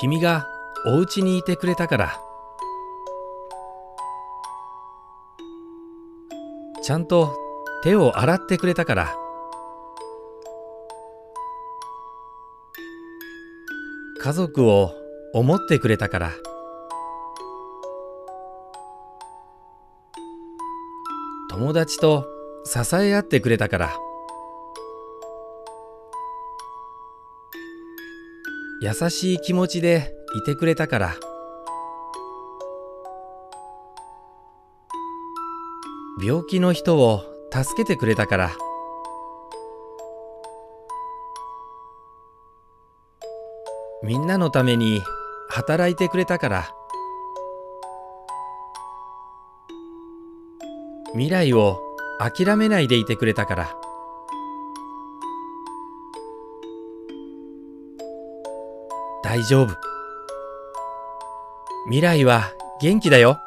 君がお家にいてくれたから。ちゃんと手を洗ってくれたから。家族を思ってくれたから。友達と支え合ってくれたから。優しい気持ちでいてくれたから。病気の人を助けてくれたから。みんなのために働いてくれたから。未来を諦めないでいてくれたから。大丈夫。未来は元気だよ。